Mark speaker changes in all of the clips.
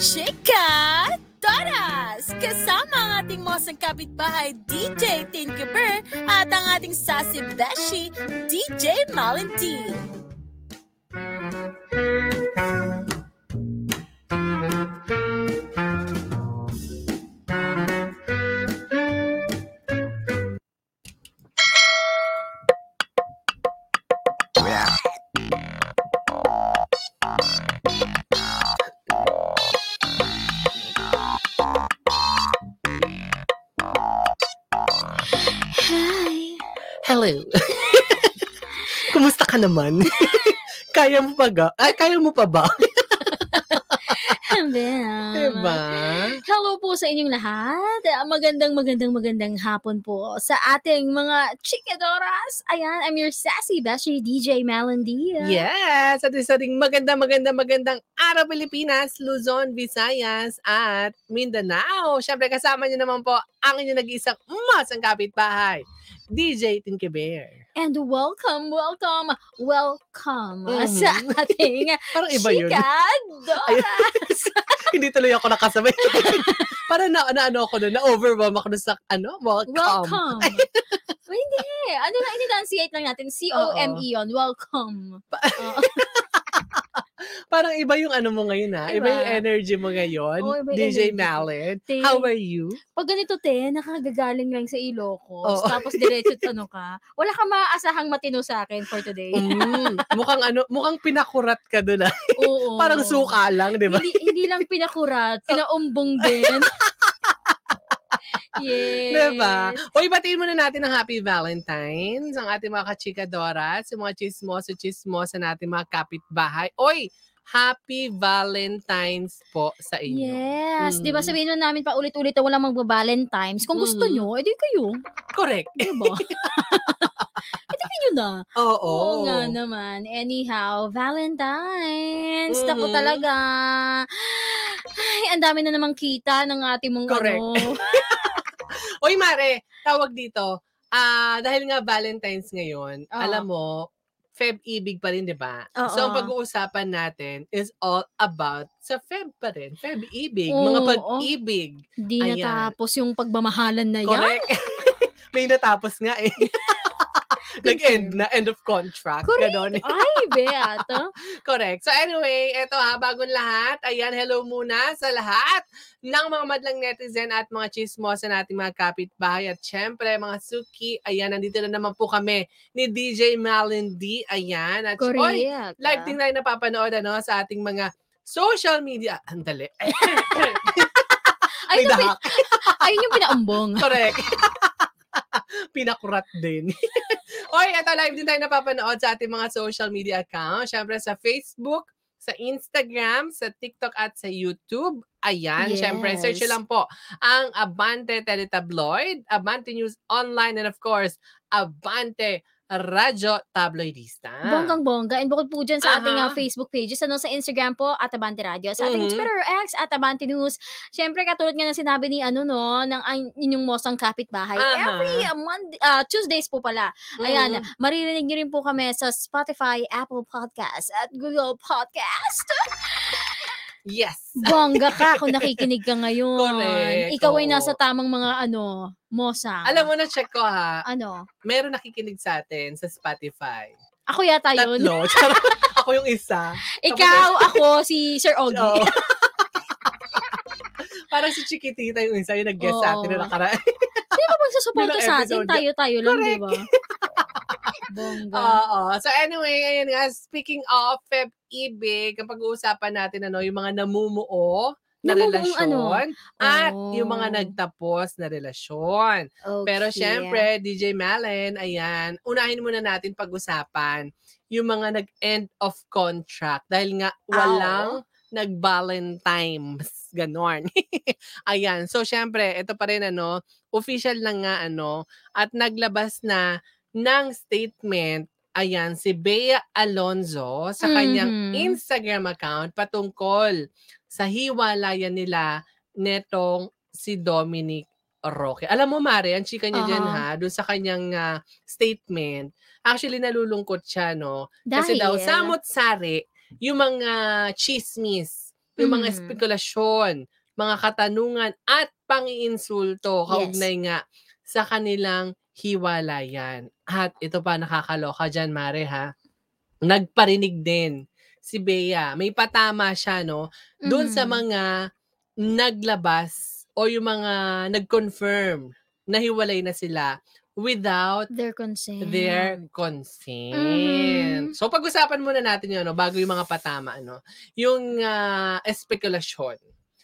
Speaker 1: Chika Toras! Kasama ang ating mosang kapitbahay DJ Tinkerbird at ang ating sassy beshi DJ Malentine.
Speaker 2: Naman? kaya mo pa ga? Ay, kaya mo pa ba?
Speaker 3: Hello.
Speaker 2: diba?
Speaker 3: Hello po sa inyong lahat. Ah, Magandang, magandang, magandang hapon po sa ating mga chikadoras. Ayan, I'm your sassy beshi DJ Melandia.
Speaker 2: Yes! At isa ding maganda, maganda, magandang araw Pilipinas, Luzon, Visayas, at Mindanao. Siyempre kasama niyo naman po ang inyong nag-iisang masang kapitbahay, DJ Tinky Bear.
Speaker 3: And welcome, welcome, welcome
Speaker 2: Mhm.
Speaker 3: sa ating
Speaker 2: Parang iba yun.
Speaker 3: chikadoras.
Speaker 2: Hindi tuloy ako nakasabay. Parang na, na ano ako doon, na-overwhelm ako doon sa, ano, welcome.
Speaker 3: welcome. Hindi. Ano lang, in-enunciate lang natin. C-O-M-E yun. Welcome.
Speaker 2: Parang iba yung ano mo ngayon ha. Iba,
Speaker 3: Iba.
Speaker 2: yung energy mo ngayon.
Speaker 3: Yung
Speaker 2: DJ
Speaker 3: energy.
Speaker 2: Mallet.
Speaker 3: Te-
Speaker 2: How are you?
Speaker 3: Pag ganito, te, nakagagaling lang sa Ilocos,
Speaker 2: Oo.
Speaker 3: tapos diretso ano ka, wala kang maaasahang matino sa akin for today.
Speaker 2: Mm, mukhang ano, mukhang pinakurat ka doon ah.
Speaker 3: Oo.
Speaker 2: Parang suka lang, di ba?
Speaker 3: Hindi, hindi lang pinakurat, pinaumbong din. yes.
Speaker 2: Diba? Uy, batiin muna natin ang Happy Valentine's, ang ating mga kachikadoras, yung mga chismoso, chismosa natin mga kapitbahay. Uy, Happy Valentine's po sa inyo.
Speaker 3: Yes.
Speaker 2: Mm.
Speaker 3: Di ba sabihin nun namin pa ulit-ulit na walang magba-Valentine's. Kung gusto
Speaker 2: Mm.
Speaker 3: nyo, edi kayo.
Speaker 2: Correct.
Speaker 3: Di ba? edi kayo na.
Speaker 2: Oo.
Speaker 3: Oo nga naman. Anyhow, Valentine's. Tapo
Speaker 2: Mhm.
Speaker 3: talaga. Ay, ang dami na namang kita ng ating mong
Speaker 2: Correct.
Speaker 3: ano.
Speaker 2: Uy, Mare, tawag dito. Ah, dahil nga Valentine's ngayon,
Speaker 3: Oo.
Speaker 2: alam mo, Feb ibig pa rin, di ba? So, ang pag-uusapan natin is all about sa Feb pa rin. Feb ibig, mga
Speaker 3: oo.
Speaker 2: pag-ibig.
Speaker 3: Di
Speaker 2: Ayan.
Speaker 3: natapos yung pagmamahalan na yan.
Speaker 2: Correct. May natapos nga eh. Nag-end na, end of contract.
Speaker 3: Correct.
Speaker 2: Ganon.
Speaker 3: Ay, beata.
Speaker 2: Correct. So anyway, eto ha, bagong lahat. Ayan, hello muna sa lahat ng mga madlang netizen at mga chismosa nating mga kapitbahay. At syempre, mga suki, ayan, nandito na naman po kami ni DJ Malindy. Ayan. At oy,
Speaker 3: Correct.
Speaker 2: live din tayo napapanood ano, sa ating mga social media. Andali.
Speaker 3: Ay,
Speaker 2: May dahak.
Speaker 3: ayun yung pinaumbong.
Speaker 2: Correct. Pinakurat din. Oy, eto live din tayo napapanood sa ating mga social media accounts. Siyempre sa Facebook, sa Instagram, sa TikTok at sa YouTube. Ayan,
Speaker 3: Yes.
Speaker 2: syempre, search lang po ang Abante Teletabloid, Abante News Online, and of course, Abante Radyo Tabloidista.
Speaker 3: Bonggang-bongga. And bukod po dyan sa ating
Speaker 2: Aha.
Speaker 3: ah, Facebook pages, ano, sa Instagram po, at Abante Radio. Sa ating
Speaker 2: Mhm.
Speaker 3: Twitter X, at Abante News. Siyempre, katulad nga ng sinabi ni, ano, no, ng inyong mosang kapitbahay.
Speaker 2: Aha.
Speaker 3: Every uh, Monday, ah, Tuesdays po pala. Ayan,
Speaker 2: Mhm.
Speaker 3: maririnig niyo rin po kami sa Spotify, Apple Podcast, at Google Podcast.
Speaker 2: Yes.
Speaker 3: Bongga ka kung nakikinig ka ngayon.
Speaker 2: Correct,
Speaker 3: Ikaw ay
Speaker 2: oo.
Speaker 3: nasa tamang mga, ano, mosang.
Speaker 2: Alam mo na, check ko ha.
Speaker 3: Ano?
Speaker 2: Meron nakikinig sa atin sa Spotify.
Speaker 3: Ako yata yun.
Speaker 2: Tatlo. Ako yung isa.
Speaker 3: Ikaw, ako, si Sir Ogie.
Speaker 2: Oo. Parang si Chiquitita yung isa yung nag-guest sa atin
Speaker 3: Oo.
Speaker 2: na nakaraan.
Speaker 3: Di ba magsusuporta
Speaker 2: Bilang
Speaker 3: sa atin?
Speaker 2: episode.
Speaker 3: Tayo-tayo lang, di
Speaker 2: Correct.
Speaker 3: ba? Bongga.
Speaker 2: Oo. So anyway, ayun nga, speaking of Feb Ibig, kapag uusapan natin ano, yung mga namumuo na
Speaker 3: Namumuong
Speaker 2: relasyon at yung mga
Speaker 3: Oh.
Speaker 2: nagtapos na relasyon. Pero
Speaker 3: Okay.
Speaker 2: syempre, DJ Malen, ayan, unahin muna natin pag-usapan yung mga nag-end of contract dahil nga walang nag-Valentine's. Ganon. ayan. So, syempre, ito pa rin, ano, official lang nga, ano, at naglabas na ng statement, ayan, si Bea Alonzo sa kanyang
Speaker 3: Mhm.
Speaker 2: Instagram account patungkol sa hiwalayan nila netong si Dominic Roque. Alam mo, Mare, ang chika niya dyan,
Speaker 3: Aha.
Speaker 2: ha, doon sa kanyang ah, statement, actually nalulungkot siya, no? Kasi
Speaker 3: Dahil,
Speaker 2: daw, samot-sari, yung mga chismis yung mga
Speaker 3: Mhm.
Speaker 2: espekulasyon, mga katanungan at pangiinsulto kaugnay nga sa kanilang hiwalayan. At ito pa nakakaloka dyan, Mare ha. Nagparinig din si Bea. May patama siya, no? Doon sa
Speaker 3: Mhm.
Speaker 2: mga naglabas o yung mga nag-confirm na hiwalay na sila without
Speaker 3: Their consent.
Speaker 2: their consent.
Speaker 3: Mhm.
Speaker 2: So pag-usapan muna natin yun, no, bago yung mga patama, ano, yung ah, espekulasyon.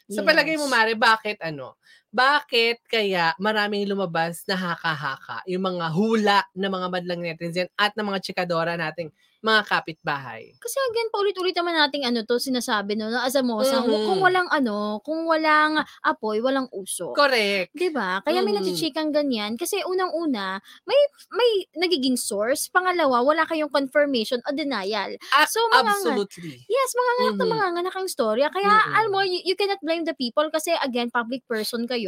Speaker 2: Sa palagay mo,
Speaker 3: Yes.
Speaker 2: Mare, bakit ano? Bakit kaya maraming lumabas na haka-haka yung mga hula ng mga madlang netizen at ng mga chikadora nating mga kapitbahay?
Speaker 3: Kasi again, paulit-ulit naman nating ano to, sinasabi no, na as a mosang,
Speaker 2: Mhm.
Speaker 3: kung walang ano, kung walang apoy, walang uso.
Speaker 2: Correct.
Speaker 3: 'Di ba? Kaya may
Speaker 2: Mhm.
Speaker 3: nachichikang ganyan kasi unang-una, may may nagiging source, pangalawa, wala kayong confirmation o denial.
Speaker 2: A-
Speaker 3: So, mga-
Speaker 2: absolutely.
Speaker 3: Yes, mga nganak na
Speaker 2: Mhm.
Speaker 3: mga nganak ang storya. Kaya,
Speaker 2: Mm-mm.
Speaker 3: alam mo, you, you cannot blame the people kasi, again, public person kayo.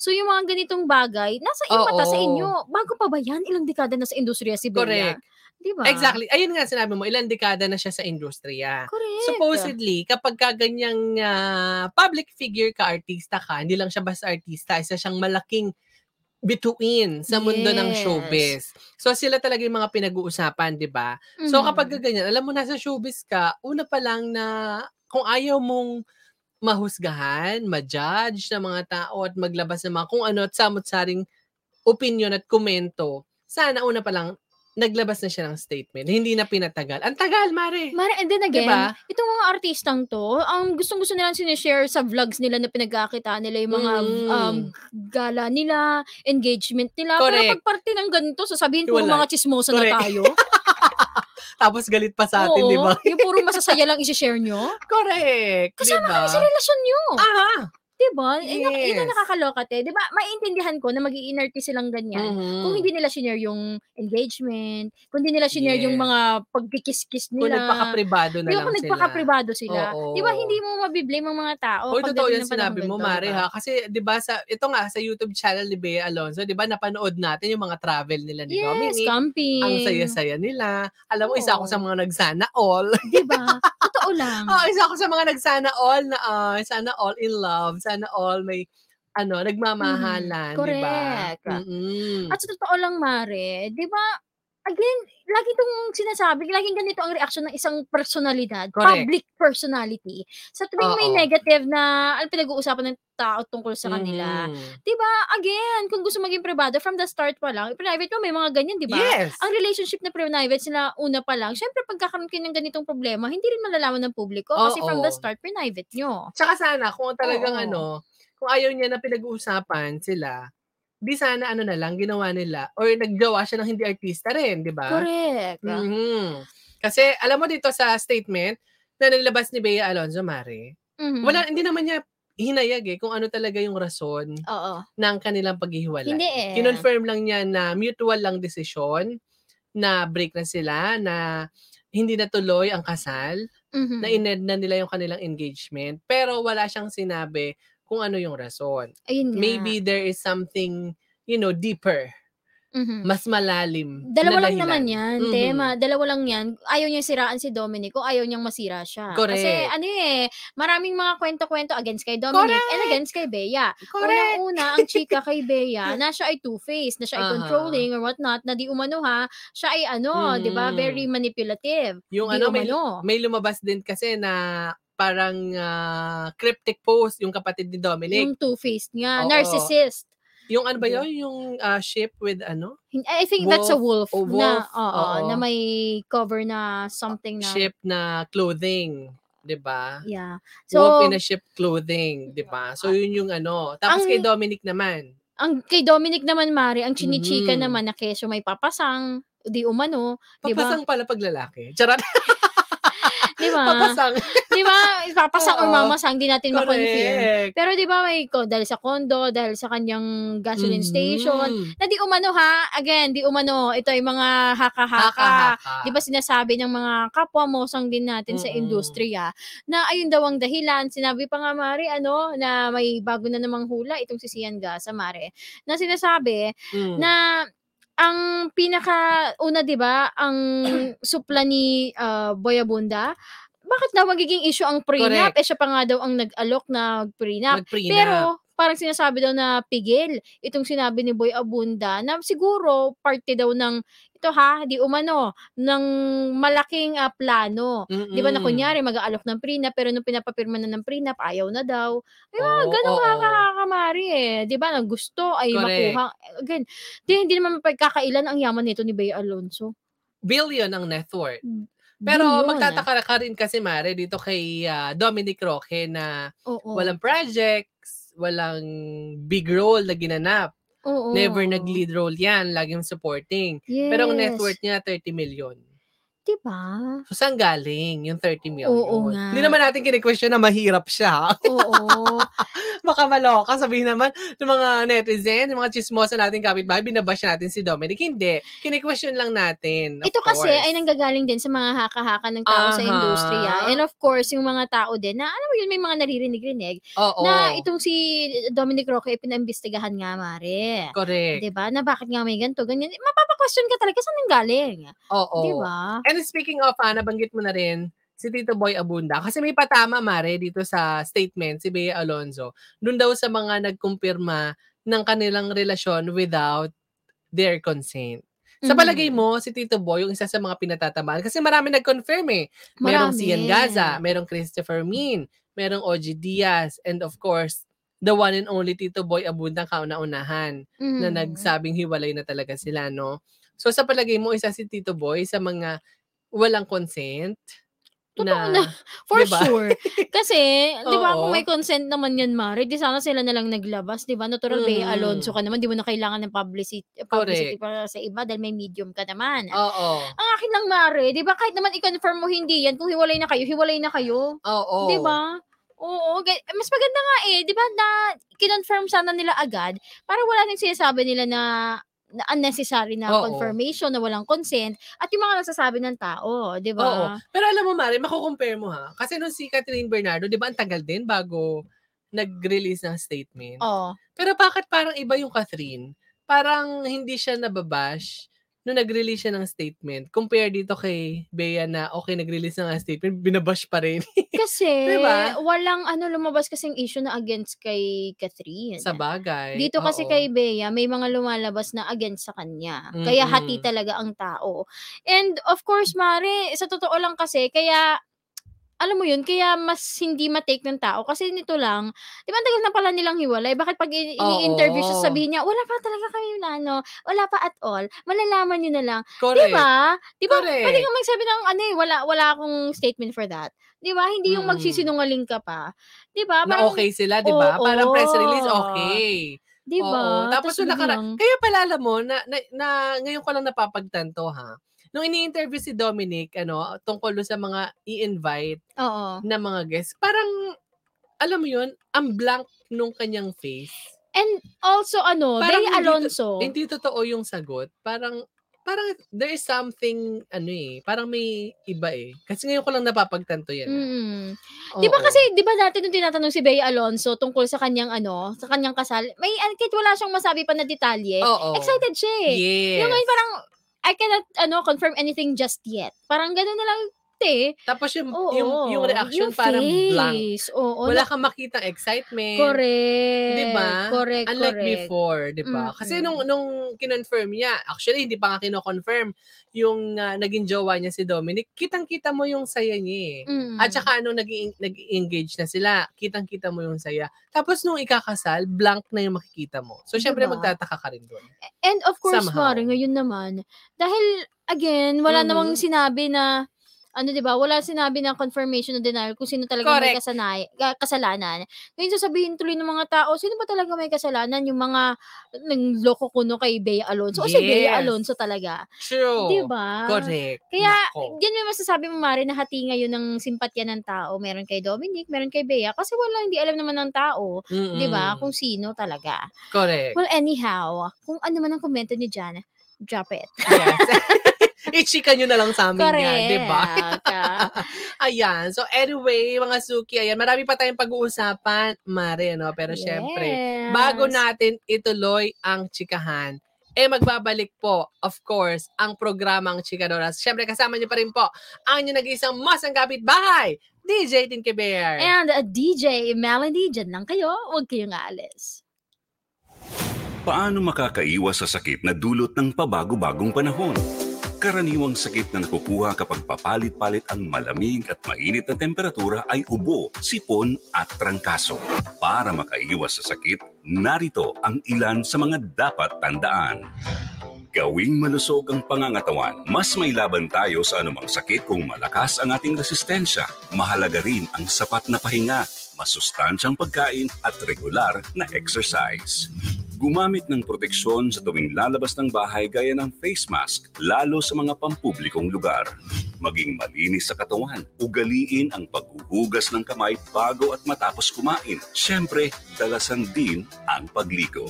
Speaker 3: So, yung mga ganitong bagay, nasa iyo mata sa inyo. Bago pa ba yan? Ilang dekada na sa industriya si Bea?
Speaker 2: Correct.
Speaker 3: Di ba?
Speaker 2: Exactly. Ayun nga sinabi mo, ilang dekada na siya sa industriya.
Speaker 3: Correct.
Speaker 2: Supposedly, kapag ka ganyang ah, public figure ka, artista ka, hindi lang siya basta artista, isa siyang malaking bituin sa mundo ng
Speaker 3: Yes.
Speaker 2: showbiz. So sila talaga yung mga pinag-uusapan, 'di ba? So
Speaker 3: Mhm.
Speaker 2: kapag ganyan, alam mo nasa showbiz ka, una pa lang na kung ayaw mong mahusgahan, ma-judge ng mga tao at maglabas ng mga kung ano at samot-saring opinion at komento, sana una pa lang naglabas na siya ng statement. Hindi na pinatagal. Ang tagal, Mare.
Speaker 3: Mara, and then again,
Speaker 2: Diba?
Speaker 3: itong mga artistang to, ang gustong-gusto nilang sinishare sa vlogs nila na pinagkakita nila yung mga
Speaker 2: Mm.
Speaker 3: um, gala nila, engagement nila. Pero
Speaker 2: Correct.
Speaker 3: pag parte ng ganito, sasabihin
Speaker 2: Wala.
Speaker 3: mga chismosa na
Speaker 2: Correct.
Speaker 3: tayo.
Speaker 2: Tapos galit pa sa atin,
Speaker 3: Oo,
Speaker 2: di ba?
Speaker 3: yung puro masasaya lang isi-share nyo.
Speaker 2: Correct.
Speaker 3: Kasama
Speaker 2: di ba?
Speaker 3: kayo sa relasyon nyo.
Speaker 2: Aha.
Speaker 3: Diba? Yun, yung- yun ang
Speaker 2: Yes.
Speaker 3: nakakaloka, te. Diba? Maiintindihan ko na mag iinerte silang ganyan.
Speaker 2: Mhm.
Speaker 3: Kung hindi nila shinare yung engagement, kung hindi nila shinare yung
Speaker 2: Yes.
Speaker 3: mga pagkikis-kis
Speaker 2: Kung
Speaker 3: nila.
Speaker 2: nagpaka-privado na
Speaker 3: Di ba
Speaker 2: lang
Speaker 3: kung
Speaker 2: sila.
Speaker 3: nagpaka-privado sila? Di ba hindi mo mabiblame ang mga tao?
Speaker 2: Hoy, totoo
Speaker 3: ganun
Speaker 2: yan
Speaker 3: panahon
Speaker 2: sinabi mo,
Speaker 3: ganito,
Speaker 2: Mare, ha? Kasi, di ba, sa, ito nga, sa YouTube channel ni Bea Alonzo, di ba, napanood natin yung mga travel nila ni
Speaker 3: Yes,
Speaker 2: Dominic.
Speaker 3: camping.
Speaker 2: Ang saya-saya nila. Alam mo, isa ako
Speaker 3: Oo.
Speaker 2: sa mga nagsana all.
Speaker 3: Di ba? Totoo lang.
Speaker 2: oh, isa ako sa mga nagsana all na, ah, sana all in love. Sana all may, ano, nagmamahalan, di ba?
Speaker 3: Correct.
Speaker 2: Mm-mm.
Speaker 3: At sa totoo lang, Mare, di ba, again, lagi itong sinasabi, laging ganito ang reaksyon ng isang personalidad,
Speaker 2: Correct.
Speaker 3: public personality. Sa tuwing may
Speaker 2: Oo.
Speaker 3: negative na ano, pinag-uusapan ng tao tungkol sa kanila.
Speaker 2: Mhm.
Speaker 3: Di ba, again, kung gusto maging privado, from the start pa lang, private mo, may mga ganyan, di ba?
Speaker 2: Yes.
Speaker 3: Ang relationship na private sila una pa lang, syempre pagkakaroon kayo ng ganitong problema, hindi rin malalaman ng publiko kasi from the
Speaker 2: Oo.
Speaker 3: start, private nyo.
Speaker 2: Tsaka sana, kung talagang
Speaker 3: Oo.
Speaker 2: ano, kung ayaw niya na pinag-uusapan sila, di sana ano na lang, ginawa nila, or naggawa siya ng hindi artista rin, di ba?
Speaker 3: Correct.
Speaker 2: Mhm. Kasi, alam mo dito sa statement na nilabas ni Bea Alonzo, Mare,
Speaker 3: Mhm.
Speaker 2: wala, hindi naman niya hinayag eh, kung ano talaga yung rason
Speaker 3: Oo.
Speaker 2: ng kanilang paghihiwalay.
Speaker 3: Hindi eh.
Speaker 2: Kinonfirm lang niya na mutual lang desisyon, na break na sila, na hindi natuloy ang kasal,
Speaker 3: Mhm.
Speaker 2: na ined na nila yung kanilang engagement, pero wala siyang sinabi kung ano yung rason.
Speaker 3: Ayun nga.
Speaker 2: Maybe there is something, you know, deeper,
Speaker 3: Mhm.
Speaker 2: mas malalim
Speaker 3: Dalawa
Speaker 2: na
Speaker 3: lang naman yan,
Speaker 2: Mhm.
Speaker 3: tema. Dalawa lang yan. Ayaw niyang siraan si Dominic o ayaw niyang masira siya. Kasi
Speaker 2: Correct.
Speaker 3: ano eh, maraming mga kwento-kwento against kay Dominic and
Speaker 2: Correct.
Speaker 3: against kay Bea.
Speaker 2: Correct.
Speaker 3: Unang-una, ang chika kay Bea na siya ay two-faced, na siya ay
Speaker 2: Aha.
Speaker 3: controlling or whatnot, na di umano ha, siya ay ano, di ba, very manipulative.
Speaker 2: Yung
Speaker 3: Di
Speaker 2: ano, may,
Speaker 3: umano.
Speaker 2: may lumabas din kasi na parang ah, cryptic post yung kapatid ni Dominic.
Speaker 3: Yung two-faced nga,
Speaker 2: Oo.
Speaker 3: narcissist.
Speaker 2: Yung ano ba yun? Yung ah, ship with ano?
Speaker 3: I think that's a wolf,
Speaker 2: Oh,
Speaker 3: na,
Speaker 2: wolf.
Speaker 3: oo,
Speaker 2: Oo.
Speaker 3: na may cover na something na,
Speaker 2: Ship na clothing. 'di ba?
Speaker 3: yeah.
Speaker 2: Wolf
Speaker 3: So,
Speaker 2: in a ship clothing, 'di ba? So yun yung ano. Tapos
Speaker 3: Ang-
Speaker 2: kay Dominic naman.
Speaker 3: ang kay Dominic naman, Mari, ang chinichika
Speaker 2: Mhm.
Speaker 3: naman na keso may papasang, di umano, di ba?
Speaker 2: Papasang pala pag lalaki. Charot.
Speaker 3: Di ba?
Speaker 2: Papasang.
Speaker 3: Di ba? Papasang or mamasang, di natin ma-confirm.
Speaker 2: Correct.
Speaker 3: Pero di ba may ko, dahil sa kondo, dahil sa kanyang gasoline
Speaker 2: Mhm.
Speaker 3: station, na di umano ha, again, di umano, ito ay mga haka-haka. Di ba sinasabi ng mga kapwa mosang din natin sa
Speaker 2: Mm-mm.
Speaker 3: industriya na ayun daw ang dahilan. Sinabi pa nga, Mari, ano, na may bago na namang hula itong si Sian Gasa, Mari, na sinasabi
Speaker 2: Mm.
Speaker 3: na ang pinaka una 'di ba ang supla ni ah, Boy Abunda bakit daw magiging issue ang prenup? Eh, siya pa nga daw ang nag-alok na prenup.
Speaker 2: Mag-prenup.
Speaker 3: Pero, parang sinasabi daw na pigil itong sinabi ni Boy Abunda na siguro parte daw ng ito ha, di umano, ng malaking ah, plano. Di ba na
Speaker 2: Mm-mm.
Speaker 3: kunyari mag-aalok ng prenup pero nung pinapapirma na ng prenup ayaw na daw. Ay
Speaker 2: Oo,
Speaker 3: ganun
Speaker 2: oo.
Speaker 3: mga kakakamari eh. Di ba? Nang gusto ay
Speaker 2: Correct.
Speaker 3: makuha. Again, di, hindi naman mapagkakailan ang yaman nito ni Bea Alonso.
Speaker 2: Billion ang net worth. Pero
Speaker 3: Billion.
Speaker 2: magtataka ka rin kasi Mare dito kay ah, Dominic Roque na
Speaker 3: Oo.
Speaker 2: walang projects, walang big role na ginanap.
Speaker 3: Oo.
Speaker 2: Never nag-lead role yan, laging supporting. Pero ang net
Speaker 3: Yes.
Speaker 2: worth niya 30 million.
Speaker 3: Diba?
Speaker 2: So saan galing yung 30 million?
Speaker 3: Oo nga.
Speaker 2: Hindi naman natin kini-question na mahirap siya.
Speaker 3: Oo.
Speaker 2: Baka maloka, sabihin naman ng mga netizen, ng mga chismosa natin kapitbahay, binabash natin si Dominic. Hindi. Kini-question lang natin. of
Speaker 3: Ito kasi
Speaker 2: course.
Speaker 3: ay nanggagaling din sa mga haka-haka ng tao sa
Speaker 2: Aha.
Speaker 3: industriya. And of course, yung mga tao din na, alam mo yun, may mga naririnig-rinig
Speaker 2: Oo.
Speaker 3: na itong si Dominic Roque ay pinaimbestigahan nga, Mare.
Speaker 2: Correct.
Speaker 3: 'Di ba? Na bakit nga may ganito, ganyan. Mapapa-question ka talaga saan nanggaling.
Speaker 2: Oo.
Speaker 3: 'Di ba?
Speaker 2: And speaking of, ah, nabanggit mo na rin, si Tito Boy Abunda. Kasi may patama, Mare, dito sa statement, si Bea Alonzo. Doon daw sa mga nagkumpirma ng kanilang relasyon without their consent. Sa
Speaker 3: Mhm.
Speaker 2: palagay mo, si Tito Boy, yung isa sa mga pinatatamaan. Kasi marami nag-confirm eh. Merong
Speaker 3: Marami.
Speaker 2: Sian Gaza, merong Christopher Min, merong OG Diaz, and of course, the one and only Tito Boy Abunda kauna-unahan na
Speaker 3: Mhm.
Speaker 2: nagsabing hiwalay na talaga sila, no? So sa palagay mo, isa si Tito Boy sa mga walang consent?
Speaker 3: Totoo na. For
Speaker 2: Diba?
Speaker 3: sure. Kasi, di ba, kung may consent naman yan, Mari, di sana sila na lang naglabas, di ba? Natural Bea
Speaker 2: Mm.
Speaker 3: Alonso ka naman, di mo na kailangan ng publicity, publicity para sa iba dahil may medium ka naman.
Speaker 2: Oo.
Speaker 3: Ang akin lang, Mari, di ba, kahit naman i-confirm mo hindi yan, kung hiwalay na kayo, hiwalay na kayo.
Speaker 2: Oo.
Speaker 3: Di ba? Oo, ga- mas maganda nga eh, di ba, na kinonfirm sana nila agad para wala nang sinasabi nila na na unnecessary na
Speaker 2: Oo.
Speaker 3: confirmation na walang consent at yung mga nagsasabi ng tao, di
Speaker 2: Oo.
Speaker 3: ba?
Speaker 2: Pero alam mo, Mari, makukompare mo ha. Kasi nung si Catherine Bernardo, di ba, ang tagal din bago nag-release ng statement.
Speaker 3: Oo.
Speaker 2: Pero bakit parang iba yung Catherine? Parang hindi siya nababash nung nag-release siya ng statement. Compare dito kay Bea na okay, nag-release na ng statement, binabash pa rin
Speaker 3: Kasi,
Speaker 2: Diba?
Speaker 3: walang ano, lumabas kasing issue na against kay Catherine.
Speaker 2: sa bagay.
Speaker 3: Dito kasi
Speaker 2: Oo.
Speaker 3: kay Bea, may mga lumalabas na against sa kanya. Kaya hati
Speaker 2: Mm-mm.
Speaker 3: talaga ang tao. And of course, Mare, sa totoo lang kasi, kaya alam mo yun, kaya mas hindi matake ng tao. Kasi nito lang, di ba ang tagal na pala nilang hiwalay? Bakit pag i- ini-interview siya,
Speaker 2: Oo.
Speaker 3: sabihin niya, wala pa talaga kami na ano, wala pa at all. Malalaman nyo na lang.
Speaker 2: Correct.
Speaker 3: Di ba? Di ba?
Speaker 2: Correct.
Speaker 3: Pwede kang magsabi ng ano eh, wala, wala akong statement for that. Di ba? Hindi yung
Speaker 2: Mm.
Speaker 3: magsisinungaling ka pa. Di ba?
Speaker 2: Na okay sila, di ba?
Speaker 3: Oo.
Speaker 2: Parang press release, okay.
Speaker 3: Di ba?
Speaker 2: Tapos
Speaker 3: Tas
Speaker 2: nung nakara-
Speaker 3: biglang-
Speaker 2: Kaya pala alam mo, na, na, na ngayon ko lang napapagtanto ha. Nung ini-interview si Dominic, ano, tungkol sa mga i-invite
Speaker 3: Oo.
Speaker 2: na mga guests, parang, alam mo yun, ang blank nung kanyang face.
Speaker 3: And also, ano,
Speaker 2: Parang hindi to-
Speaker 3: Alonso.
Speaker 2: Hindi totoo yung sagot. Parang, parang there is something, ano eh, parang may iba eh. Kasi ngayon ko lang napapagtanto yan.
Speaker 3: Mm. Di ba kasi, di ba dati nung tinatanong si Bea Alonso tungkol sa kanyang ano, sa kanyang kasal, may kahit wala siyang masabi pa na detalye,
Speaker 2: Oo.
Speaker 3: excited siya eh.
Speaker 2: Yes.
Speaker 3: Yung ngayon parang, I cannot ano confirm anything just yet. Parang gano'n na lang, te.
Speaker 2: Tapos yung,
Speaker 3: Oo.
Speaker 2: yung, yung reaction
Speaker 3: Yung
Speaker 2: parang blank.
Speaker 3: face. Oo.
Speaker 2: Wala
Speaker 3: na-
Speaker 2: kang makitang excitement.
Speaker 3: correct.
Speaker 2: Di ba?
Speaker 3: Correct,
Speaker 2: Unlike
Speaker 3: correct.
Speaker 2: before, di ba? Kasi
Speaker 3: Mm-mm.
Speaker 2: nung, nung kinonfirm niya, actually, hindi pa nga kino-confirm yung ah, naging jowa niya si Dominic, kitang-kita mo yung saya niya eh.
Speaker 3: Mm.
Speaker 2: At saka nung nag- nag-engage na sila, kitang-kita mo yung saya. Tapos nung ikakasal, blank na yung makikita mo. So, syempre,
Speaker 3: Diba?
Speaker 2: magtataka ka rin doon.
Speaker 3: And of course,
Speaker 2: Somehow.
Speaker 3: Mari, ngayon naman, dahil, again, wala
Speaker 2: Mhm.
Speaker 3: namang sinabi na, ano 'di ba? Wala sinabi na confirmation o denial kung sino talaga may kasanay, ka- kasalanan. Ngayon sasabihin tuloy ng mga tao, sino ba talaga may kasalanan? Yung mga nangloko kuno kay Bea Alonso o si Bea
Speaker 2: Yes.
Speaker 3: Alonso talaga.
Speaker 2: True.
Speaker 3: 'Di ba?
Speaker 2: Correct.
Speaker 3: Kaya,
Speaker 2: Nako.
Speaker 3: yan yung masasabi mo, Mari, na hati ngayon ng simpatya ng tao. Meron kay Dominic, meron kay Bea. Kasi wala, hindi alam naman ng tao, di ba? Kung sino talaga.
Speaker 2: Correct.
Speaker 3: Well, anyhow, kung ano man ang komento ni Jan, drop it.
Speaker 2: Yes. I-chika nyo na lang sa amin yan, di ba?
Speaker 3: Correct.
Speaker 2: Ayan. So anyway, mga Suki, ayan, marami pa tayong pag-uusapan, Mare, no? Pero syempre,
Speaker 3: yes.
Speaker 2: bago natin ituloy ang chikahan, eh magbabalik po, of course, ang programang Chikadoras. Siyempre, kasama niyo pa rin po ang inyong nag-iisang masang kapitbahay, DJ Tinky Bear.
Speaker 3: And a DJ Melody, dyan lang kayo. Huwag kayong aalis.
Speaker 4: Paano makakaiwas sa sakit na dulot ng pabago-bagong panahon? Karaniwang sakit na nakukuha kapag papalit-palit ang malamig at mainit na temperatura ay ubo, sipon at trangkaso. Para makaiwas sa sakit, narito ang ilan sa mga dapat tandaan. Gawing malusog ang pangangatawan. Mas may laban tayo sa anumang sakit kung malakas ang ating resistensya. Mahalaga rin ang sapat na pahinga, masustansyang pagkain at regular na exercise. Gumamit ng proteksyon sa tuwing lalabas ng bahay gaya ng face mask, lalo sa mga pampublikong lugar. Maging malinis sa katawan, ugaliin ang paghuhugas ng kamay bago at matapos kumain. Siyempre, dalasan din ang pagligo.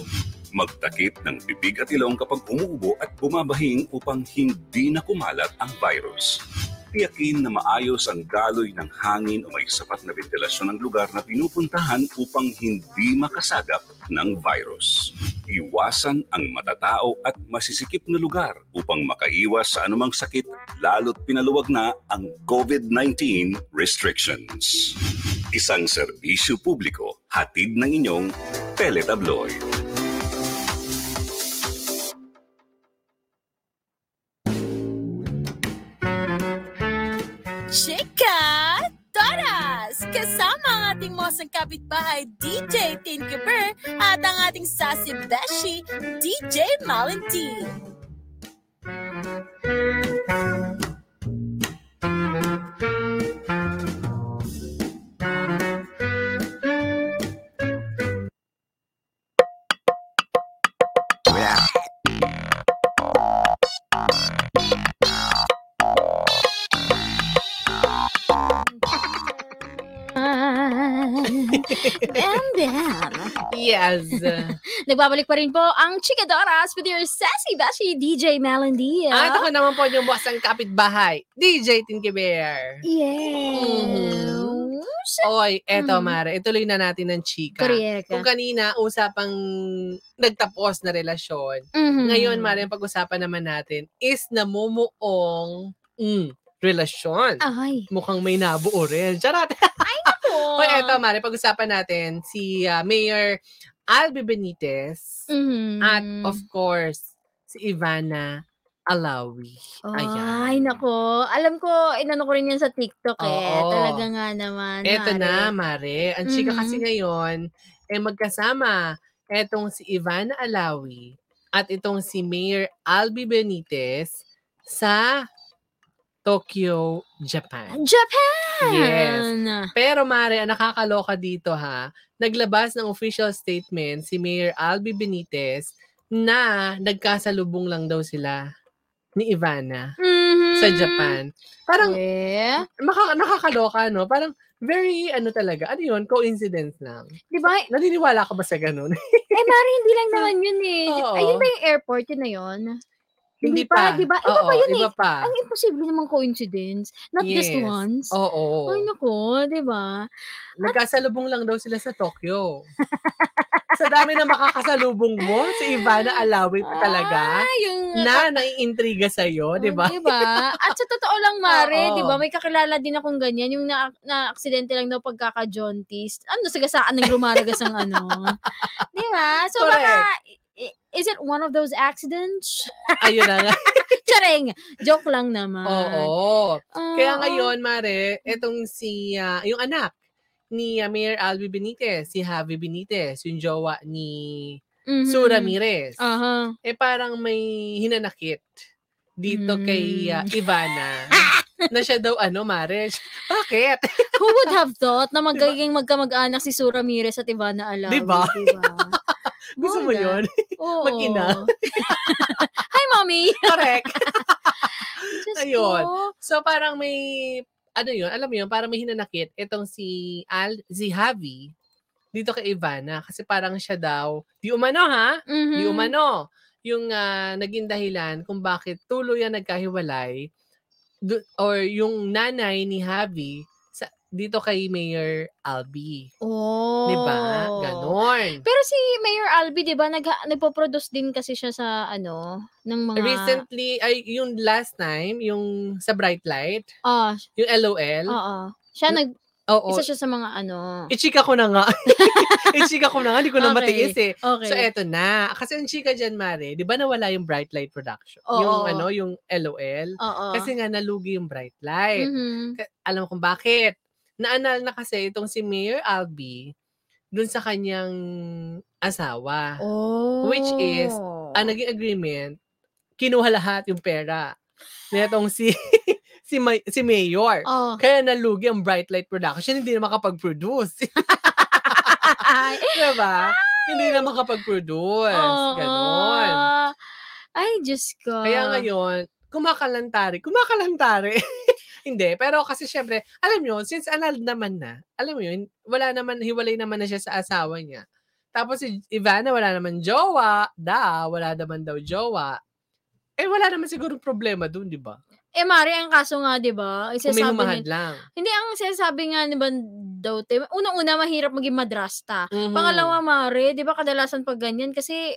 Speaker 4: Magtakip ng bibig at ilong kapag umuubo at bumabahing upang hindi na kumalat ang virus. Tiyakin na maayos ang daloy ng hangin o may sapat na ventilasyon ng lugar na pinupuntahan upang hindi makasagap ng virus. Iwasan ang matatao at masisikip na lugar upang makaiwas sa anumang sakit lalo't pinaluwag na ang COVID-19 restrictions. Isang serbisyo publiko hatid ng inyong teletabloid.
Speaker 1: Ating mosang kapitbahay, DJ Tinky at ang ating sassy beshi, DJ Malentine.
Speaker 2: Yes.
Speaker 3: nagbabalik pa rin po ang Chikadoras with your sassy bashi DJ Melody.
Speaker 2: At ako naman po yung masang kapitbahay, DJ Tinky Bear.
Speaker 3: Yes.
Speaker 2: Oy, eto
Speaker 3: Mm.
Speaker 2: Mare, ituloy na natin ng chika.
Speaker 3: Correct.
Speaker 2: Kung kanina, usapang nagtapos na relasyon.
Speaker 3: Mhm.
Speaker 2: Ngayon, Mare, ang pag-usapan naman natin is namumuong mm, relasyon.
Speaker 3: Ay.
Speaker 2: Mukhang may nabuo rin. Charot!
Speaker 3: Oh.
Speaker 2: Oy, eto Mare, pag-usapan natin si ah, Mayor Albi Benitez
Speaker 3: Mhm.
Speaker 2: at of course, si Ivana Alawi. Ayan.
Speaker 3: Ay, nako. Alam ko, inano ko rin yan sa TikTok eh.
Speaker 2: Oo.
Speaker 3: Talaga nga naman.
Speaker 2: Eto na,
Speaker 3: Mare.
Speaker 2: Mare. Ang chika
Speaker 3: Mhm.
Speaker 2: kasi ngayon, eh magkasama etong si Ivana Alawi at itong si Mayor Albi Benitez sa Tokyo, Japan.
Speaker 3: Japan!
Speaker 2: Yes. Pero Mare, ang nakakaloka dito ha, naglabas ng official statement si Mayor Albi Benitez na nagkasalubong lang daw sila ni Ivana
Speaker 3: Mhm.
Speaker 2: sa Japan. Parang
Speaker 3: Eh,
Speaker 2: maka, nakakaloka, no? Parang very, ano talaga, ano yun, coincidence lang.
Speaker 3: di ba?
Speaker 2: Naniniwala ka ba sa ganun?
Speaker 3: Eh, Mari, hindi lang naman yun eh.
Speaker 2: Oo.
Speaker 3: Ayun ba yung airport yun na yun? Hindi pa, di ba? Iba
Speaker 2: Oo,
Speaker 3: pa yun
Speaker 2: iba
Speaker 3: eh.
Speaker 2: pa.
Speaker 3: Ang imposible namang coincidence. Not just
Speaker 2: Yes.
Speaker 3: once.
Speaker 2: Oo.
Speaker 3: Ay, nako, di ba?
Speaker 2: Nagkasalubong lang daw sila sa Tokyo. sa dami na makakasalubong mo, si Ivana Alawi pa talaga,
Speaker 3: Ah, yung...
Speaker 2: na naiintriga sa'yo, di ba?
Speaker 3: Di ba? At sa totoo lang, Mare,
Speaker 2: Oo.
Speaker 3: di ba, may kakilala din akong ganyan, yung na, na aksidente lang daw pagkaka-jaunties. Ano, sagasaan ng lumalagas ang ano. Di ba? So,
Speaker 2: Correct.
Speaker 3: baka, is it one of those accidents?
Speaker 2: Ayun na nga.
Speaker 3: Charing! Joke lang naman.
Speaker 2: Oo. Kaya
Speaker 3: Oo.
Speaker 2: ngayon, Mare, etong si, ah, yung anak ni ah, Mayor Albi Benitez, si Javi Benitez, yung jowa ni
Speaker 3: Mhm.
Speaker 2: Sue Ramirez.
Speaker 3: Aha.
Speaker 2: eh parang may hinanakit dito kay ah,
Speaker 3: Mm.
Speaker 2: Ivana na siya daw ano, Mare. Bakit?
Speaker 3: Who would have thought na magiging magkamag-anak si Sue Ramirez at Ivana Alawi?
Speaker 2: Di ba? Gusto mo yun?
Speaker 3: Oo.
Speaker 2: Mag-ina.
Speaker 3: Hi, mommy!
Speaker 2: Correct. Ayun.
Speaker 3: ko.
Speaker 2: So parang may, ano yun, alam mo yun, parang may hinanakit itong si Al, si Javi dito kay Ivana kasi parang siya daw, di umano ha,
Speaker 3: Mhm.
Speaker 2: di umano, yung ah, naging dahilan kung bakit tuluyan nagkahiwalay du- or yung nanay ni Javi dito kay Mayor Albi.
Speaker 3: Oh.
Speaker 2: 'Di ba? Ganon.
Speaker 3: Pero si Mayor Albi, 'di ba, nag nagpo-produce din kasi siya sa ano, ng mga
Speaker 2: Recently, ay yung last time, yung sa Bright Light,
Speaker 3: Ah,
Speaker 2: yung LOL.
Speaker 3: oo. Siya nag
Speaker 2: Oo.
Speaker 3: isa siya sa mga ano.
Speaker 2: Ichika ko na nga. Ichika ko na nga, hindi ko na
Speaker 3: Okay.
Speaker 2: matiis eh.
Speaker 3: Okay.
Speaker 2: So eto na. Kasi ang chika dyan, Mare, di ba nawala yung Bright Light Production?
Speaker 3: Oo.
Speaker 2: Yung ano, yung LOL.
Speaker 3: Oo.
Speaker 2: Kasi nga nalugi yung Bright Light.
Speaker 3: Mhm.
Speaker 2: Ka- Alam mo kung bakit. Naanal na kasi itong si Mayor Albi dun sa kanyang asawa.
Speaker 3: Oh.
Speaker 2: Which is, Ang naging agreement, kinuha lahat yung pera. Netong si si May, si Mayor.
Speaker 3: Oh.
Speaker 2: Kaya nalugi ang Bright Light Production, hindi na makapag-produce. diba? Hindi na makapag-produce. Ganon.
Speaker 3: Oo. Ay, Diyos ko.
Speaker 2: Kaya ngayon, kumakalantari. Kumakalantari. Hindi, pero kasi syempre, alam nyo, since anal naman na, alam mo yun, wala naman, hiwalay naman na siya sa asawa niya. Tapos si Ivana, wala naman jowa. Da, wala naman daw jowa. Eh, wala naman siguro problema dun, di ba?
Speaker 3: Eh, Mari, ang kaso nga, di ba?
Speaker 2: Kung may
Speaker 3: Isasabi
Speaker 2: humahad
Speaker 3: ni-
Speaker 2: lang.
Speaker 3: Hindi, ang sinasabi nga ni ba daw, unang-una, mahirap maging madrasta.
Speaker 2: Mhm.
Speaker 3: Pangalawa, Mare, di ba kadalasan pag ganyan? Kasi,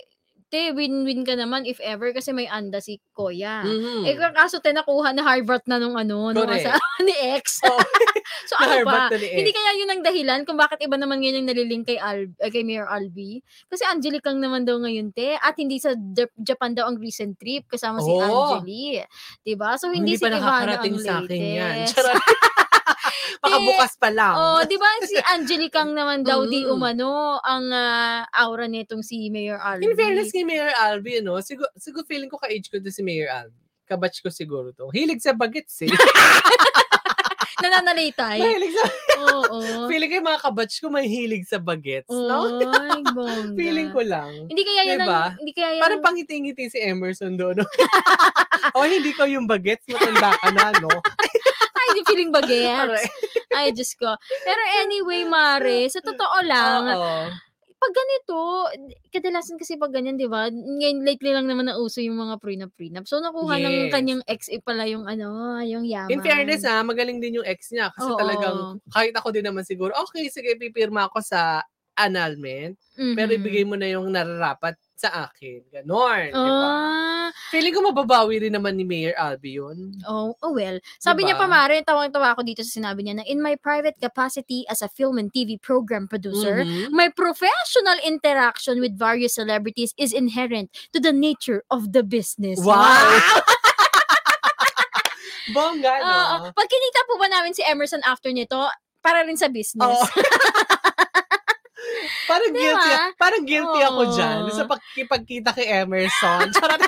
Speaker 3: te, win-win ka naman if ever kasi may anda si Koya.
Speaker 2: Mhm.
Speaker 3: Eh, kaso te, nakuha na Harvard na nung ano, nung asa, ni ex.
Speaker 2: Oo.
Speaker 3: so, ano pa? Hindi kaya yun ang dahilan kung bakit iba naman ngayon yung nalilink kay, Al, eh, kay Mayor Albi? Kasi Angelique Kang naman daw ngayon, te. At hindi sa Jap- Japan daw ang recent trip kasama si
Speaker 2: Oo.
Speaker 3: Angeli. Diba? So,
Speaker 2: Hindi
Speaker 3: hindi, si Ivana ang
Speaker 2: sa akin yan. Makabukas pa lang.
Speaker 3: Oh, 'di ba si Angelique Kang naman daw di
Speaker 2: Mm.
Speaker 3: umano ang ah, aura nitong si Mayor Albi.
Speaker 2: In fairness kay Mayor Albi, no? Siguro, siguro feeling ko ka-age ko to si Mayor Albi. Kabatch ko siguro to. Hilig sa bagets eh.
Speaker 3: Nananalitay.
Speaker 2: Mahilig sa...
Speaker 3: Oo.
Speaker 2: Feeling ko yung mga kabatch ko may hilig sa bagets, no?
Speaker 3: Ay, bongga.
Speaker 2: Feeling ko lang.
Speaker 3: Hindi kaya yan
Speaker 2: Diba?
Speaker 3: ang, hindi kaya yan
Speaker 2: Parang
Speaker 3: ang-
Speaker 2: pangiti-ngiti si Emerson doon. No? o hindi ko yung bagets, matanda ka na, no?
Speaker 3: Yung feeling bagets. Ay, Diyos ko. Pero anyway, Mare, sa totoo lang,
Speaker 2: Oo.
Speaker 3: pag ganito, kadalasan kasi pag ganyan, di ba? Ngayon, lately lang naman nauso yung mga prenup-prenup. So, nakuha ng
Speaker 2: Yes.
Speaker 3: kanyang ex eh pala yung ano, yung yaman.
Speaker 2: In fairness, ah, magaling din yung ex niya. Kasi
Speaker 3: Oo.
Speaker 2: talagang, kahit ako din naman siguro, okay, sige, pipirma ako sa annulment, pero
Speaker 3: Mhm.
Speaker 2: ibigay mo na yung nararapat sa akin. Ganon. di ba?
Speaker 3: Ah,
Speaker 2: Feeling ko mababawi rin naman ni Mayor Albi yun.
Speaker 3: Oh, oh well. Sabi niya
Speaker 2: Diba?
Speaker 3: pa, Mare, tawang-tawa ako dito sa sinabi niya na in my private capacity as a film and TV program producer,
Speaker 2: Mhm.
Speaker 3: my professional interaction with various celebrities is inherent to the nature of the business.
Speaker 2: Wow! Bongga, no?
Speaker 3: Oo. pag kinita po ba namin si Emerson after nito, para rin sa business.
Speaker 2: Oo. parang
Speaker 3: Diba?
Speaker 2: guilty, parang guilty ako
Speaker 3: Oo.
Speaker 2: dyan sa pagkipagkita kay Emerson. Charot.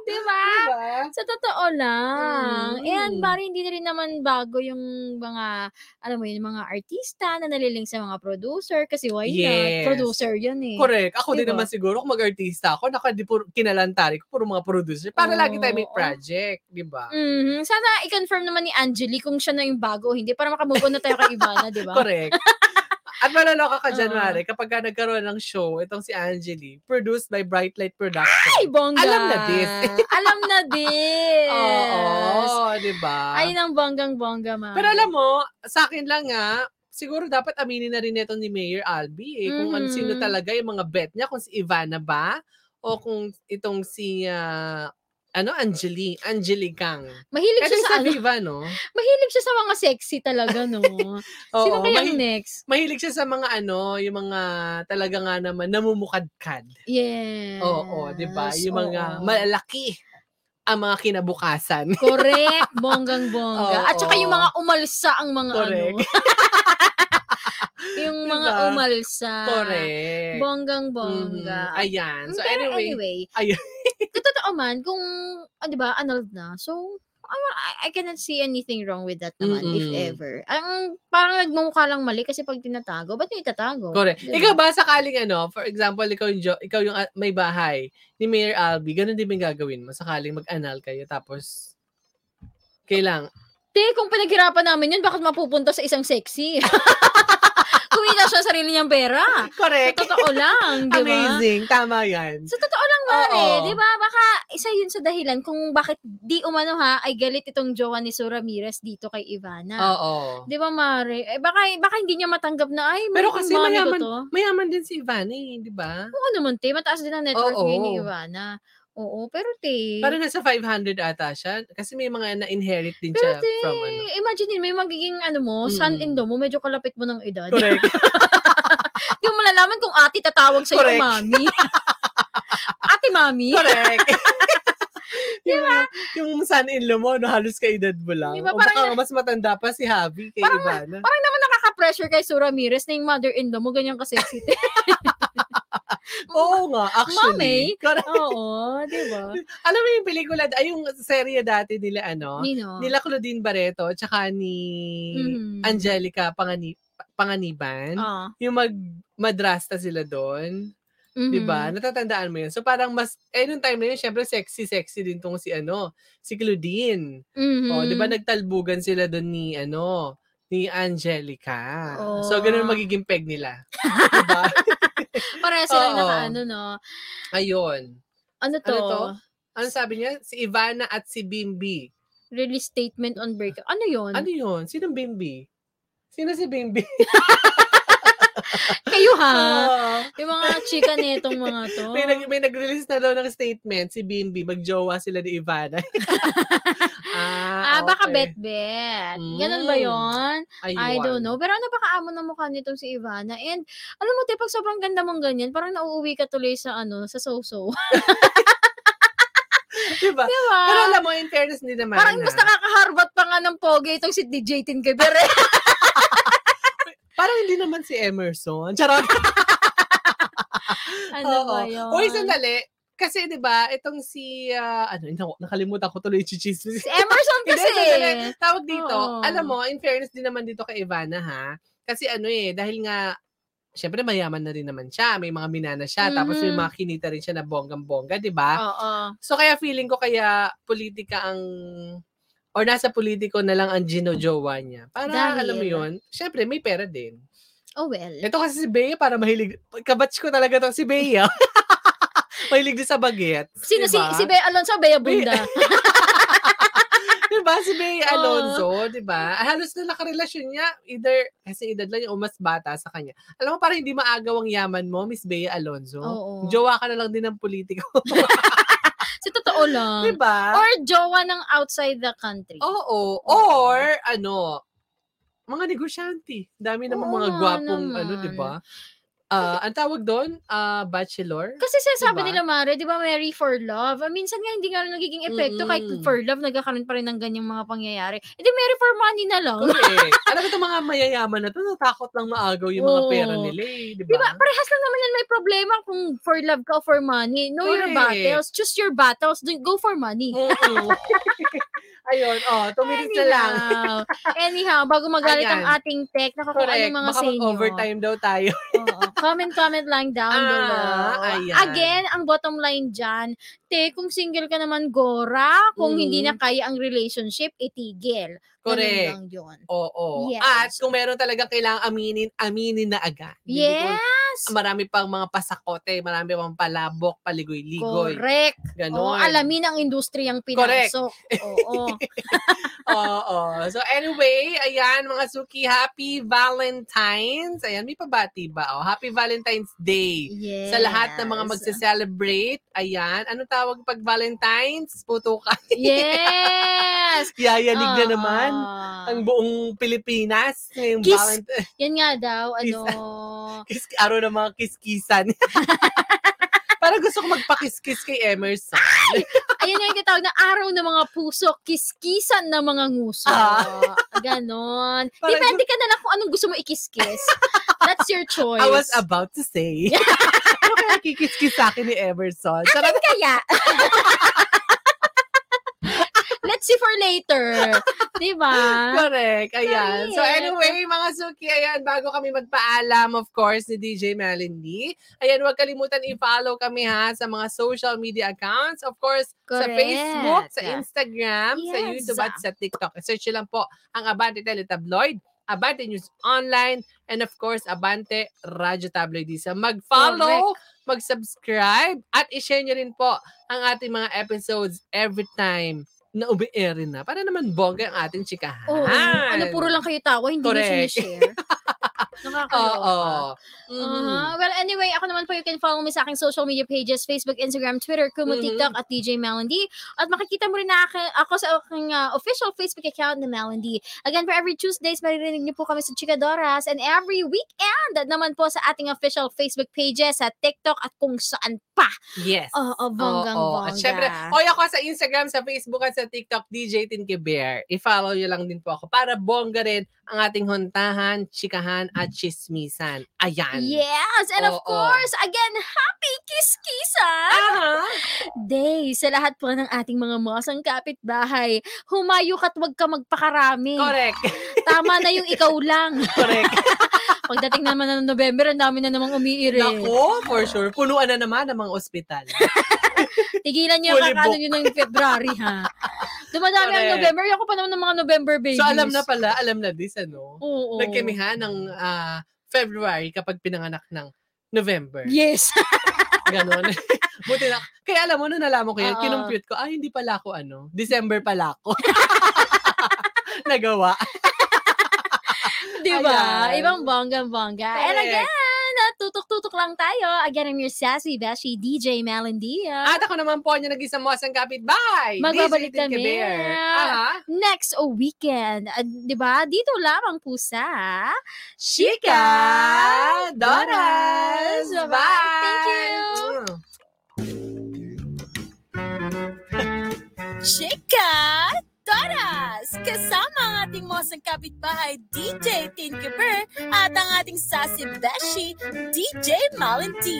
Speaker 3: Di ba?
Speaker 2: diba?
Speaker 3: Sa totoo lang.
Speaker 2: Mm.
Speaker 3: And bari hindi na rin naman bago yung mga, alam mo yun, mga artista na naliling sa mga producer kasi why
Speaker 2: Yes.
Speaker 3: not? Producer yun eh.
Speaker 2: Correct. Ako din
Speaker 3: Diba?
Speaker 2: naman siguro, kung mag-artista ako, naka, di puro, kinalantari ko, puro mga producer. Para lagi tayo may project, di ba?
Speaker 3: Mhm. Sana i-confirm naman ni Angeli kung siya na yung bago hindi para makamove on na tayo kay Ivana, di ba?
Speaker 2: Correct. At malaloka ka dyan,
Speaker 3: Oo.
Speaker 2: Mare, kapag ka nagkaroon ng show, itong si Angeli, produced by Bright Light Production.
Speaker 3: Ay, bongga.
Speaker 2: Alam na this.
Speaker 3: Alam na this.
Speaker 2: Oo, di ba?
Speaker 3: Ay, nang bonggang-bongga, ma.
Speaker 2: Pero alam mo, sa akin lang nga, siguro dapat aminin na rin ito ni Mayor Albi eh, kung ano
Speaker 3: Mhm.
Speaker 2: sino talaga yung mga bet niya, kung si Ivana ba, o kung itong si, ah, ano, Angeli, Angeli Kang.
Speaker 3: Mahilig
Speaker 2: Ito
Speaker 3: siya
Speaker 2: yung
Speaker 3: sa
Speaker 2: sa
Speaker 3: ano,
Speaker 2: Viva, no?
Speaker 3: mahilig siya sa mga sexy talaga, no? Sino
Speaker 2: Oo,
Speaker 3: kaya
Speaker 2: mahi-
Speaker 3: next?
Speaker 2: mahilig siya sa mga ano, yung mga talaga nga naman namumukadkad.
Speaker 3: Yes.
Speaker 2: Oo, 'di ba? Yung mga
Speaker 3: oo.
Speaker 2: malaki ang mga kinabukasan.
Speaker 3: Correct, bonggang-bongga. At saka yung
Speaker 2: Oo.
Speaker 3: mga umalsa ang mga
Speaker 2: Correct.
Speaker 3: ano. Yung mga
Speaker 2: Diba?
Speaker 3: umalsa.
Speaker 2: Correct.
Speaker 3: Bonggang-bongga.
Speaker 2: Mhm. Ayan. So
Speaker 3: Pero
Speaker 2: anyway,
Speaker 3: anyway,
Speaker 2: Ayun.
Speaker 3: totoo man, kung, ah, di ba, annulled na. So, I, I cannot see anything wrong with that naman, if
Speaker 2: Mm-mm.
Speaker 3: ever. Ang, parang nagmumukha lang mali kasi pag tinatago, ba't niya itatago?
Speaker 2: correct.
Speaker 3: Diba?
Speaker 2: Ikaw ba sakaling ano, for example, ikaw yung, jo- ikaw yung ah, may bahay ni Mayor Albi, ganun din ba yung gagawin mo sakaling mag-anal kayo tapos kailang
Speaker 3: Te, kung pinaghirapan namin yun, bakit mapupunta sa isang sexy? kumita siya sa sarili niyang pera. Sa
Speaker 2: Correct.
Speaker 3: totoo lang, di ba?
Speaker 2: Amazing. Tama yan.
Speaker 3: Sa totoo lang, Mare,
Speaker 2: Oo.
Speaker 3: di ba? Baka isa yun sa dahilan kung bakit di umano ha, ay galit itong jowa ni Sue Ramirez dito kay Ivana.
Speaker 2: Oo.
Speaker 3: Di ba, Mare? Eh, baka, baka hindi niya matanggap na, ay,
Speaker 2: Pero kasi mayaman,
Speaker 3: to.
Speaker 2: mayaman din si Ivana eh, di ba?
Speaker 3: Oo naman, te. Mataas din ang network
Speaker 2: Oo.
Speaker 3: ngayon ni Ivana. Oo, pero te.
Speaker 2: Parang nasa 500 ata siya. Kasi may mga na-inherit din
Speaker 3: pero
Speaker 2: siya
Speaker 3: te,
Speaker 2: from ano.
Speaker 3: imagine may magiging ano mo,
Speaker 2: Mm.
Speaker 3: son-in-law mo, medyo kalapit mo ng edad.
Speaker 2: Correct.
Speaker 3: Hindi mo malalaman kung ate tatawag sa'yo
Speaker 2: Correct.
Speaker 3: mami. ate mami.
Speaker 2: Correct. yung, yung son-in-law mo, no, halos kaedad mo lang.
Speaker 3: Di ba,
Speaker 2: o
Speaker 3: parang
Speaker 2: baka mas matanda pa si Javi kay
Speaker 3: Parang-
Speaker 2: Ivana.
Speaker 3: Parang naman nakaka-pressure kay Sue Ramirez na yung mother-in-law mo, ganyan kasi-sexy.
Speaker 2: Oo nga, actually.
Speaker 3: Mami?
Speaker 2: Correct.
Speaker 3: Oo, di ba?
Speaker 2: Alam mo yung pelikula, ay yung serye dati nila, ano,
Speaker 3: Nino.
Speaker 2: nila Claudine Barreto, tsaka ni
Speaker 3: Mhm.
Speaker 2: Angelica Pangani, Panganiban.
Speaker 3: Ah.
Speaker 2: Yung mag madrasta sila doon.
Speaker 3: mhm.
Speaker 2: 'Di ba? Natatandaan mo 'yun. So parang mas eh nung time na 'yun, syempre sexy sexy din tong si ano, si Claudine.
Speaker 3: Mhm.
Speaker 2: Oh, 'di ba nagtalbugan sila doon ni ano, ni Angelica. So
Speaker 3: Oh.
Speaker 2: ganun magiging peg nila. 'Di ba?
Speaker 3: Pareha silang
Speaker 2: Oo.
Speaker 3: naka ano, no?
Speaker 2: Ayun.
Speaker 3: Ano to?
Speaker 2: Ano to? Ano sabi niya? Si Ivana at si Bimbi.
Speaker 3: Release statement on breakup. Ano yun?
Speaker 2: Ano 'yun? Sinong Bimbi? Sino si Bimbi?
Speaker 3: Kayo ha?
Speaker 2: Oo.
Speaker 3: Yung mga chika nitong mga to.
Speaker 2: May, nag, may nag-release na daw ng statement si Bimbi, magjowa sila ni Ivana. ah,
Speaker 3: Ah, baka bet-bet. Ganun ba yon? I don't know. Pero ano ba kaamo ng mukha nitong si Ivana? And, alam mo, te, pag sobrang ganda mong ganyan, parang nauuwi ka tuloy sa, ano, sa so-so.
Speaker 2: Diba?
Speaker 3: diba?
Speaker 2: Pero alam mo, in fairness din naman.
Speaker 3: parang mas nakakaharbat pa nga ng pogi itong si DJ Tinkerbell.
Speaker 2: Parang hindi naman si Emerson. Charot.
Speaker 3: ano
Speaker 2: Oo.
Speaker 3: ba yun?
Speaker 2: Uy, sandali. Kasi, di ba, itong si, ah, ano, nakalimutan ko tuloy chismis.
Speaker 3: Si Emerson
Speaker 2: Hindi,
Speaker 3: kasi.
Speaker 2: sandali. Tawag dito,
Speaker 3: Oo.
Speaker 2: alam mo, in fairness din naman dito kay Ivana, ha? Kasi ano eh, dahil nga, syempre mayaman na rin naman siya. May mga minana siya. Tapos may
Speaker 3: Mhm.
Speaker 2: mga kinita rin siya na bonggang-bongga, di ba?
Speaker 3: Oo.
Speaker 2: So kaya feeling ko kaya politika ang or nasa politiko na lang ang ginojowa niya. Para
Speaker 3: Dahil?
Speaker 2: alam mo yun, syempre may pera din.
Speaker 3: Oh well.
Speaker 2: Ito kasi si Bea para mahilig, kabatch ko talaga to si Bea. mahilig din sa baget.
Speaker 3: Sino
Speaker 2: diba?
Speaker 3: si, si Bea Alonso Bea Bunda?
Speaker 2: diba? Si Bea. Alonso, diba? Halos na nakarelasyon niya, either, kasi edad lang niya o mas bata sa kanya. Alam mo, parang hindi maagaw ang yaman mo, Miss Bea Alonso.
Speaker 3: Oo.
Speaker 2: Jowa ka na lang din ng politiko.
Speaker 3: Sa totoo lang.
Speaker 2: diba?
Speaker 3: Or jowa ng outside the country.
Speaker 2: Oo. Or, ano, mga negosyante. Dami namang
Speaker 3: Oo
Speaker 2: mga gwapong, ano,
Speaker 3: naman.
Speaker 2: di ba? Ah, ang tawag doon, ah, bachelor.
Speaker 3: Kasi sinasabi
Speaker 2: Diba?
Speaker 3: nila, Mare, di ba, Mary for love? Ah, minsan nga hindi nga rin nagiging epekto kahit
Speaker 2: Mm-mm.
Speaker 3: for love, nagkakaroon pa rin ng ganyang mga pangyayari. Hindi, Mary for money na lang.
Speaker 2: Correct. Alam mo itong mga mayayaman na to, natakot lang maagaw yung mga
Speaker 3: Oo.
Speaker 2: pera nila eh. Di
Speaker 3: Di ba?
Speaker 2: ba?
Speaker 3: Parehas lang naman yan may problema kung for love ka o for money. Know your
Speaker 2: Correct.
Speaker 3: battles. Choose your battles. Do- Go for money.
Speaker 2: Oo. Ayun, oh, minutes na lang.
Speaker 3: Anyhow, anyhow, bago magalit ang
Speaker 2: Ayan.
Speaker 3: ating tech, nakakuha
Speaker 2: Correct.
Speaker 3: ng mga
Speaker 2: Baka
Speaker 3: sa inyo.
Speaker 2: overtime daw tayo.
Speaker 3: Oo. Comment, comment lang down
Speaker 2: Ah,
Speaker 3: below.
Speaker 2: ayan.
Speaker 3: Again, ang bottom line dyan, te, kung single ka naman, Gora. Kung hindi na
Speaker 2: Mm.
Speaker 3: kaya ang relationship, itigil. Ganun
Speaker 2: Correct.
Speaker 3: lang yun.
Speaker 2: Oo.
Speaker 3: Yes.
Speaker 2: At kung meron talaga kailangang aminin, aminin na agad. Hindi ko-
Speaker 3: Yes!
Speaker 2: Marami pang mga pasakote, marami pang palabok, paligoy-ligoy.
Speaker 3: Correct.
Speaker 2: Ganon.
Speaker 3: Oo, alamin ang industriyang
Speaker 2: Correct.
Speaker 3: pinasok. Oo.
Speaker 2: Oo. So anyway, ayan mga Suki, happy Valentine's. Ayan, may pabati ba? Oh, happy Valentine's Day.
Speaker 3: yes.
Speaker 2: Sa lahat ng mga magse-celebrate. Ayan, ano tawag pag Valentine's? Puto ka.
Speaker 3: Yes!
Speaker 2: Yayanig na
Speaker 3: Oo.
Speaker 2: naman ang buong Pilipinas. Ngayong
Speaker 3: Kiss.
Speaker 2: Valentine's.
Speaker 3: Yan nga daw, ano,
Speaker 2: Kiss, araw ng mga kiskisan. Parang gusto ko magpakiskis kay Emerson.
Speaker 3: ayun yung tinatawag na araw ng mga puso, kiskisan ng mga nguso.
Speaker 2: Ah.
Speaker 3: Ganon.
Speaker 2: Parang-
Speaker 3: Depende ka na lang kung anong gusto mo ikiskis. That's your choice.
Speaker 2: I was about to say. ano kaya kikiskis sa akin ni Emerson? Sarap
Speaker 3: Kaya, let's see for later. Diba?
Speaker 2: Correct. Ayan. So
Speaker 3: Correct.
Speaker 2: anyway, mga Suki, ayan, bago kami magpaalam, of course, ni DJ Melody, ayan, huwag kalimutan i-follow kami ha sa mga social media accounts. Of course, sa
Speaker 3: Correct.
Speaker 2: Facebook, sa Instagram, sa
Speaker 3: Yes.
Speaker 2: YouTube, at sa TikTok. Search lang po ang Abante Teletabloid Abante News Online, and of course, Abante Radyo Tabloidisa. Mag-follow, mag-subscribe, at i-share nyo rin po ang ating mga episodes every time na umi-air na. Para naman bongga ang ating chikahan.
Speaker 3: Oo. ano, puro lang kayo tawa, hindi
Speaker 2: Correct.
Speaker 3: sinishare. Nakakaloka.
Speaker 2: Oo. Mhm.
Speaker 3: Uh-huh. Well, anyway, ako naman po, you can follow me sa aking social media pages, Facebook, Instagram, Twitter, Kumu,
Speaker 2: Mhm.
Speaker 3: TikTok, at DJ Melody. At makikita mo rin na aki- ako sa aking uh, official Facebook account na Melody. Again, for every Tuesdays, maririnig niyo po kami sa Chikadoras. And every weekend naman po sa ating official Facebook pages, sa TikTok, at kung saan pa.
Speaker 2: Yes.
Speaker 3: Oo, bonggang
Speaker 2: Oo.
Speaker 3: bongga.
Speaker 2: At syempre, oy ako sa Instagram, sa Facebook, at sa TikTok, DJ Tinky Bear. I-follow nyo lang din po ako para bongga rin ang ating huntahan, chikahan, at chismisan. Ayan.
Speaker 3: Yes! And of
Speaker 2: Oo.
Speaker 3: course, again, happy kiss-kissan!
Speaker 2: Aha.
Speaker 3: day sa lahat po ng ating mga mosang kapitbahay. Humayo ka't wag ka magpakarami.
Speaker 2: Correct.
Speaker 3: Tama na yung ikaw lang.
Speaker 2: Correct.
Speaker 3: Pagdating naman ng November, ang dami na namang umiire.
Speaker 2: Nako, for sure. Punuan na naman ang mga ospital.
Speaker 3: Tigilan niyo
Speaker 2: Fully
Speaker 3: kakano nyo ng February, ha? Dumadami ang. November. Ako pa naman ng mga November babies.
Speaker 2: So alam na pala, alam na this, ano?
Speaker 3: Oo.
Speaker 2: Nagkimihan ng ah, February kapag pinanganak ng November.
Speaker 3: Yes.
Speaker 2: Ganon. Buti na. Kaya alam mo, nung nalaman ko yan,
Speaker 3: Oo.
Speaker 2: kinumpute ko, ah, hindi pala ako ano, December pala ako. Nagawa.
Speaker 3: Di ba?
Speaker 2: Ayan.
Speaker 3: Ibang bonggang-bongga. And again, tutok-tutok lang tayo. Again, I'm your sassy, beshi, DJ Melandia.
Speaker 2: At ako naman po, yung nag-isang mo sang kapitbahay.
Speaker 3: Magbabalik
Speaker 2: DJ
Speaker 3: kami.
Speaker 2: Aha.
Speaker 3: next weekend. Uh, 'Di ba? Dito lamang po sa
Speaker 2: Chika Doras!
Speaker 3: Bye!
Speaker 2: Bye!
Speaker 3: Thank you!
Speaker 1: Chika Toras! Kasama ang ating mosang kapitbahay, DJ Tinky Bear, at ang ating sassy beshi, DJ Malin T.